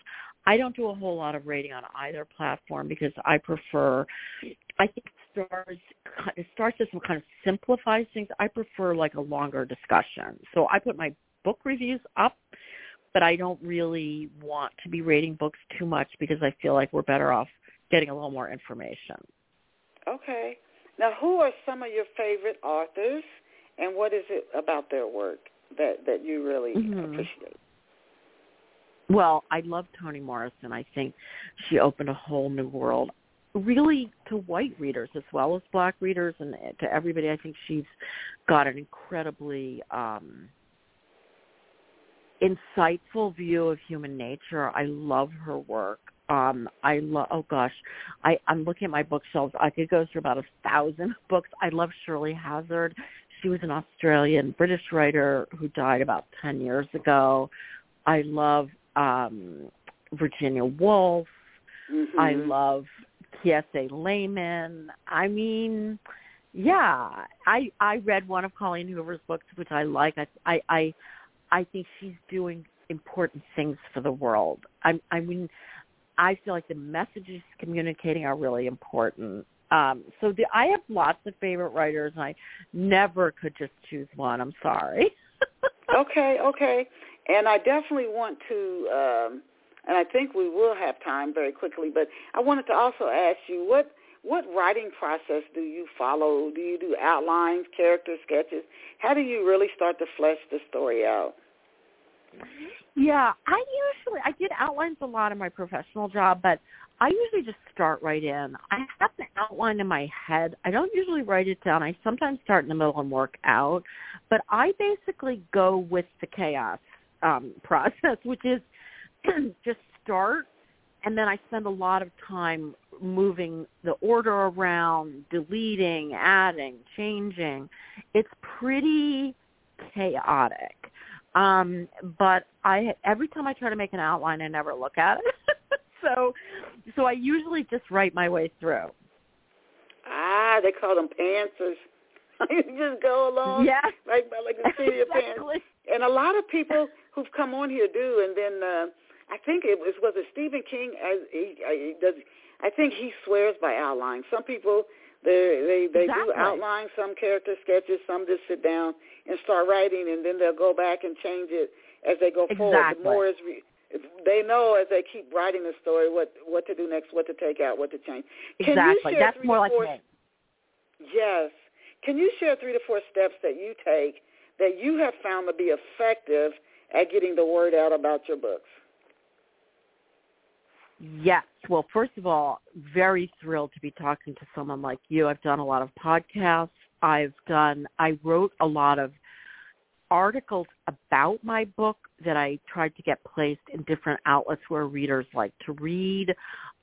I don't do a whole lot of rating on either platform because I prefer. I think stars star system kind of simplifies things. I prefer like a longer discussion. So I put my book reviews up, but I don't really want to be rating books too much because I feel like we're better off getting a little more information. Okay. Now, who are some of your favorite authors, and what is it about their work that that you really mm-hmm. appreciate? Well, I love Toni Morrison. I think she opened a whole new world, really to white readers as well as black readers, and to everybody. I think she's got an incredibly um, insightful view of human nature. I love her work. Um, I love. Oh gosh, I, I'm looking at my bookshelves. I could go through about a thousand books. I love Shirley Hazzard. She was an Australian British writer who died about ten years ago. I love um, Virginia Woolf. Mm-hmm. I love Kiese Laymon. I mean, yeah, I I read one of Colleen Hoover's books, which I like. I I I, I think she's doing important things for the world. I I mean, I feel like the messages communicating are really important. Um, so the, I have lots of favorite writers, and I never could just choose one. I'm sorry. okay, okay. And I definitely want to, um, and I think we will have time very quickly, but I wanted to also ask you what what writing process do you follow? Do you do outlines, character sketches? How do you really start to flesh the story out? Yeah, I usually I did outlines a lot in my professional job, but I usually just start right in. I have the outline in my head. I don't usually write it down. I sometimes start in the middle and work out, but I basically go with the chaos um, process, which is just start, and then I spend a lot of time moving the order around, deleting, adding, changing. It's pretty chaotic. Um, but I every time I try to make an outline, I never look at it. so, so I usually just write my way through. Ah, they call them pantsers. you just go along, yeah, like like the seat of exactly. pants. And a lot of people who've come on here do. And then uh, I think it was was it Stephen King. As he, he does, I think he swears by outline. Some people they they they exactly. do outline some character sketches. Some just sit down and start writing, and then they'll go back and change it as they go exactly. forward. The more is re- they know as they keep writing the story what what to do next, what to take out, what to change. Can exactly. That's more like four, me. Yes. Can you share three to four steps that you take that you have found to be effective at getting the word out about your books? Yes. Well, first of all, very thrilled to be talking to someone like you. I've done a lot of podcasts. I've done, I wrote a lot of articles about my book that I tried to get placed in different outlets where readers like to read.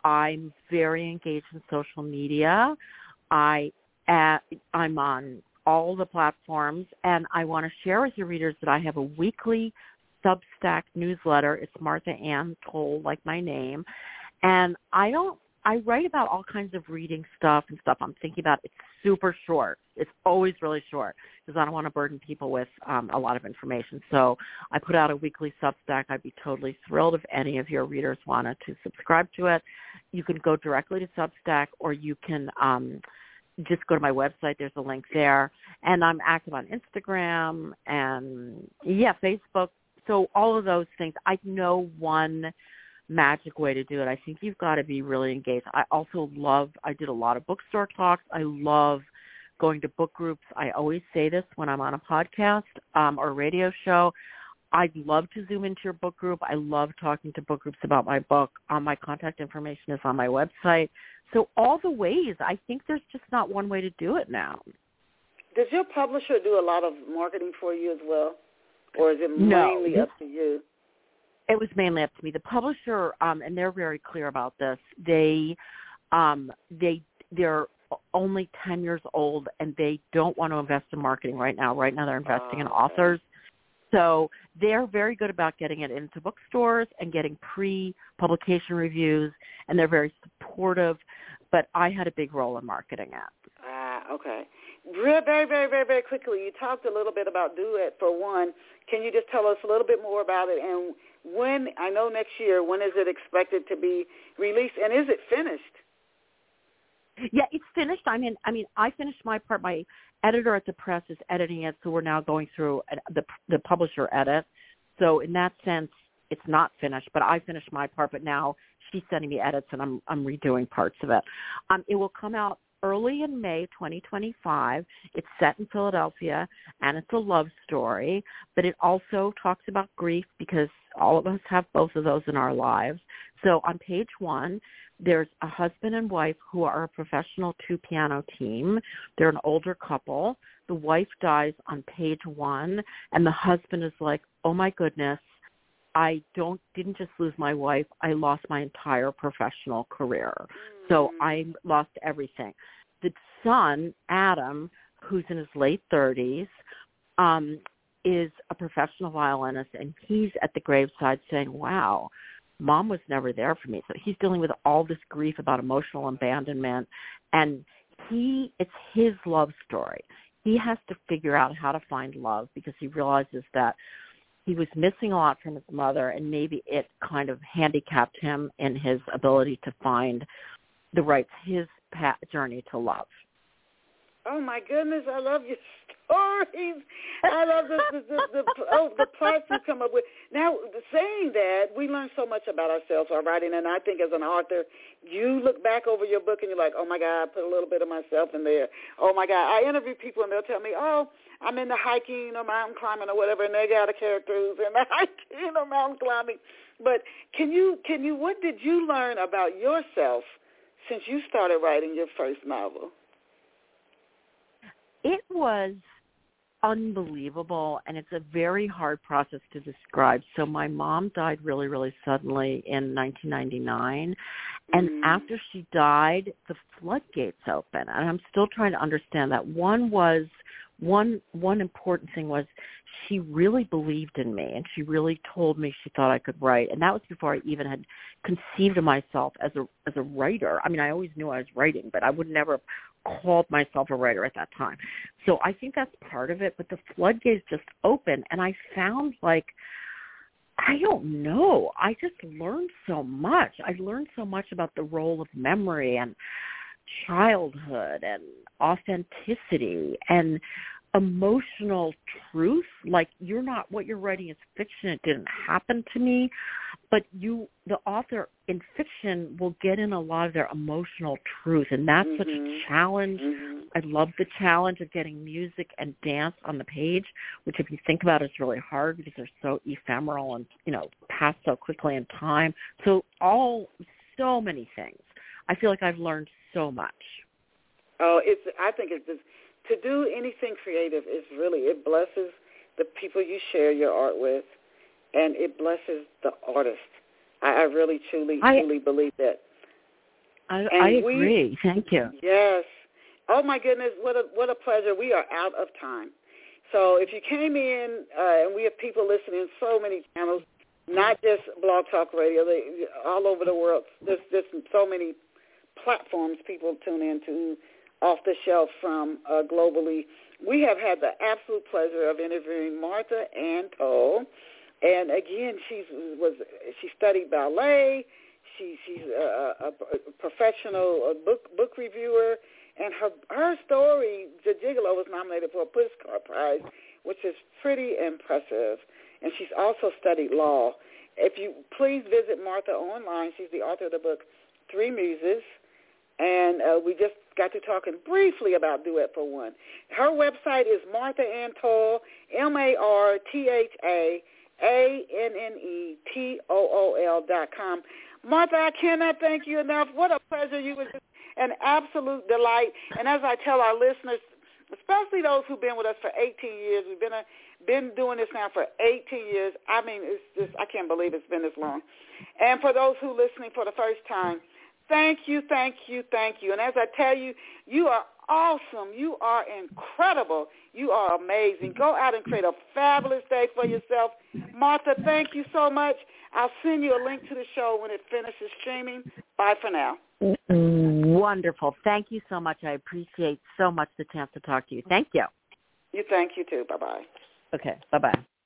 I'm very engaged in social media. I at, I'm on all the platforms and I want to share with your readers that I have a weekly Substack newsletter. It's Martha Anne Toll, like my name. And I don't I write about all kinds of reading stuff and stuff I'm thinking about. It's super short. It's always really short because I don't want to burden people with um, a lot of information. So I put out a weekly Substack. I'd be totally thrilled if any of your readers wanted to subscribe to it. You can go directly to Substack or you can um, just go to my website. There's a link there. And I'm active on Instagram and, yeah, Facebook. So all of those things. I know one magic way to do it. I think you've got to be really engaged. I also love, I did a lot of bookstore talks. I love going to book groups. I always say this when I'm on a podcast um, or radio show. I'd love to zoom into your book group. I love talking to book groups about my book. Um, my contact information is on my website. So all the ways, I think there's just not one way to do it now. Does your publisher do a lot of marketing for you as well, or is it no. mainly up to you? It was mainly up to me. The publisher, um, and they're very clear about this. They, um, they, they're only 10 years old and they don't want to invest in marketing right now. Right now they're investing oh, in authors. So they're very good about getting it into bookstores and getting pre-publication reviews, and they're very supportive. But I had a big role in marketing it. Ah, okay. Very, very, very, very, very quickly, you talked a little bit about Duet for One. Can you just tell us a little bit more about it and when? I know next year. When is it expected to be released, and is it finished? Yeah, it's finished. I mean, I mean, I finished my part. My editor at the press is editing it, so we're now going through the the publisher edit. So in that sense, it's not finished. But I finished my part. But now she's sending me edits, and I'm I'm redoing parts of it. Um, it will come out early in May 2025. It's set in Philadelphia, and it's a love story. But it also talks about grief because all of us have both of those in our lives. So on page one, there's a husband and wife who are a professional two piano team. They're an older couple. The wife dies on page one and the husband is like, oh my goodness, I don't didn't just lose my wife, I lost my entire professional career. So mm. I lost everything. The son, Adam, who's in his late 30s, um, is a professional violinist and he's at the graveside saying, wow, mom was never there for me. So he's dealing with all this grief about emotional abandonment and he it's his love story. He has to figure out how to find love because he realizes that he was missing a lot from his mother and maybe it kind of handicapped him in his ability to find the right his path, journey to love. Oh my goodness, I love your stories. I love the the, the, the oh the plots you come up with. Now, saying that, we learn so much about ourselves while writing, and I think as an author, you look back over your book and you're like, oh my God, I put a little bit of myself in there. Oh my God, I interview people and they'll tell me, oh, I'm into hiking or mountain climbing or whatever, and they got a character who's in the hiking or mountain climbing. But can you can you what did you learn about yourself since you started writing your first novel? it was unbelievable and it's a very hard process to describe. So my mom died really, really suddenly in 1999 and mm-hmm. after she died, the floodgates opened and I'm still trying to understand that. One was one one important thing was she really believed in me and she really told me she thought I could write and that was before I even had conceived of myself as a as a writer. I mean I always knew I was writing, but I would never have called myself a writer at that time. So I think that's part of it, but the floodgates just opened and I found like I don't know. I just learned so much. I learned so much about the role of memory and childhood and authenticity and emotional truth. Like you're not what you're writing is fiction. It didn't happen to me. But you the author in fiction will get in a lot of their emotional truth. And that's mm-hmm. such a challenge. Mm-hmm. i love the challenge of getting music and dance on the page which if you think about it is really hard because they're so ephemeral and you know pass so quickly in time. So all so many things. I feel like i've learned so much oh it's i think it's just to do anything creative is really it blesses the people you share your art with, and it blesses the artist. I, I really, truly, I, truly believe that. I, I agree. We, Thank you. Yes. Oh my goodness, what a what a pleasure. We are out of time. So if you came in, uh, and we have people listening so many channels, not just Blog Talk Radio, they, all over the world. There's just so many platforms people tune into off the shelf from uh, globally. We have had the absolute pleasure of interviewing Martha Anne Toll, and again, she was she studied ballet. She she's a, a, professional a book book reviewer, and her her story, The Gigolo, was nominated for a Pushcart Prize, which is pretty impressive. And she's also studied law. If you please visit Martha online, she's the author of the book Three Muses, and uh, we just got to talking briefly about Duet for One. Her website is Martha Anne Toll, M-A-R-T-H-A, A-N-N-E-T-O-O-L dot com. Martha, I cannot thank you enough. What a pleasure. You were an absolute delight. And as I tell our listeners, especially those who've been with us for 18 years, we've been a, been doing this now for 18 years. I mean, it's just I can't believe it's been this long. And for those who are listening for the first time, thank you, thank you, thank you. And as I tell you, you are awesome. You are incredible. You are amazing. Go out and create a fabulous day for yourself. Martha, thank you so much. I'll send you a link to the show when it finishes streaming. Bye for now. Wonderful. Thank you so much. I appreciate so much the chance to talk to you. Thank you. You thank you too. Bye-bye. Okay. Bye-bye.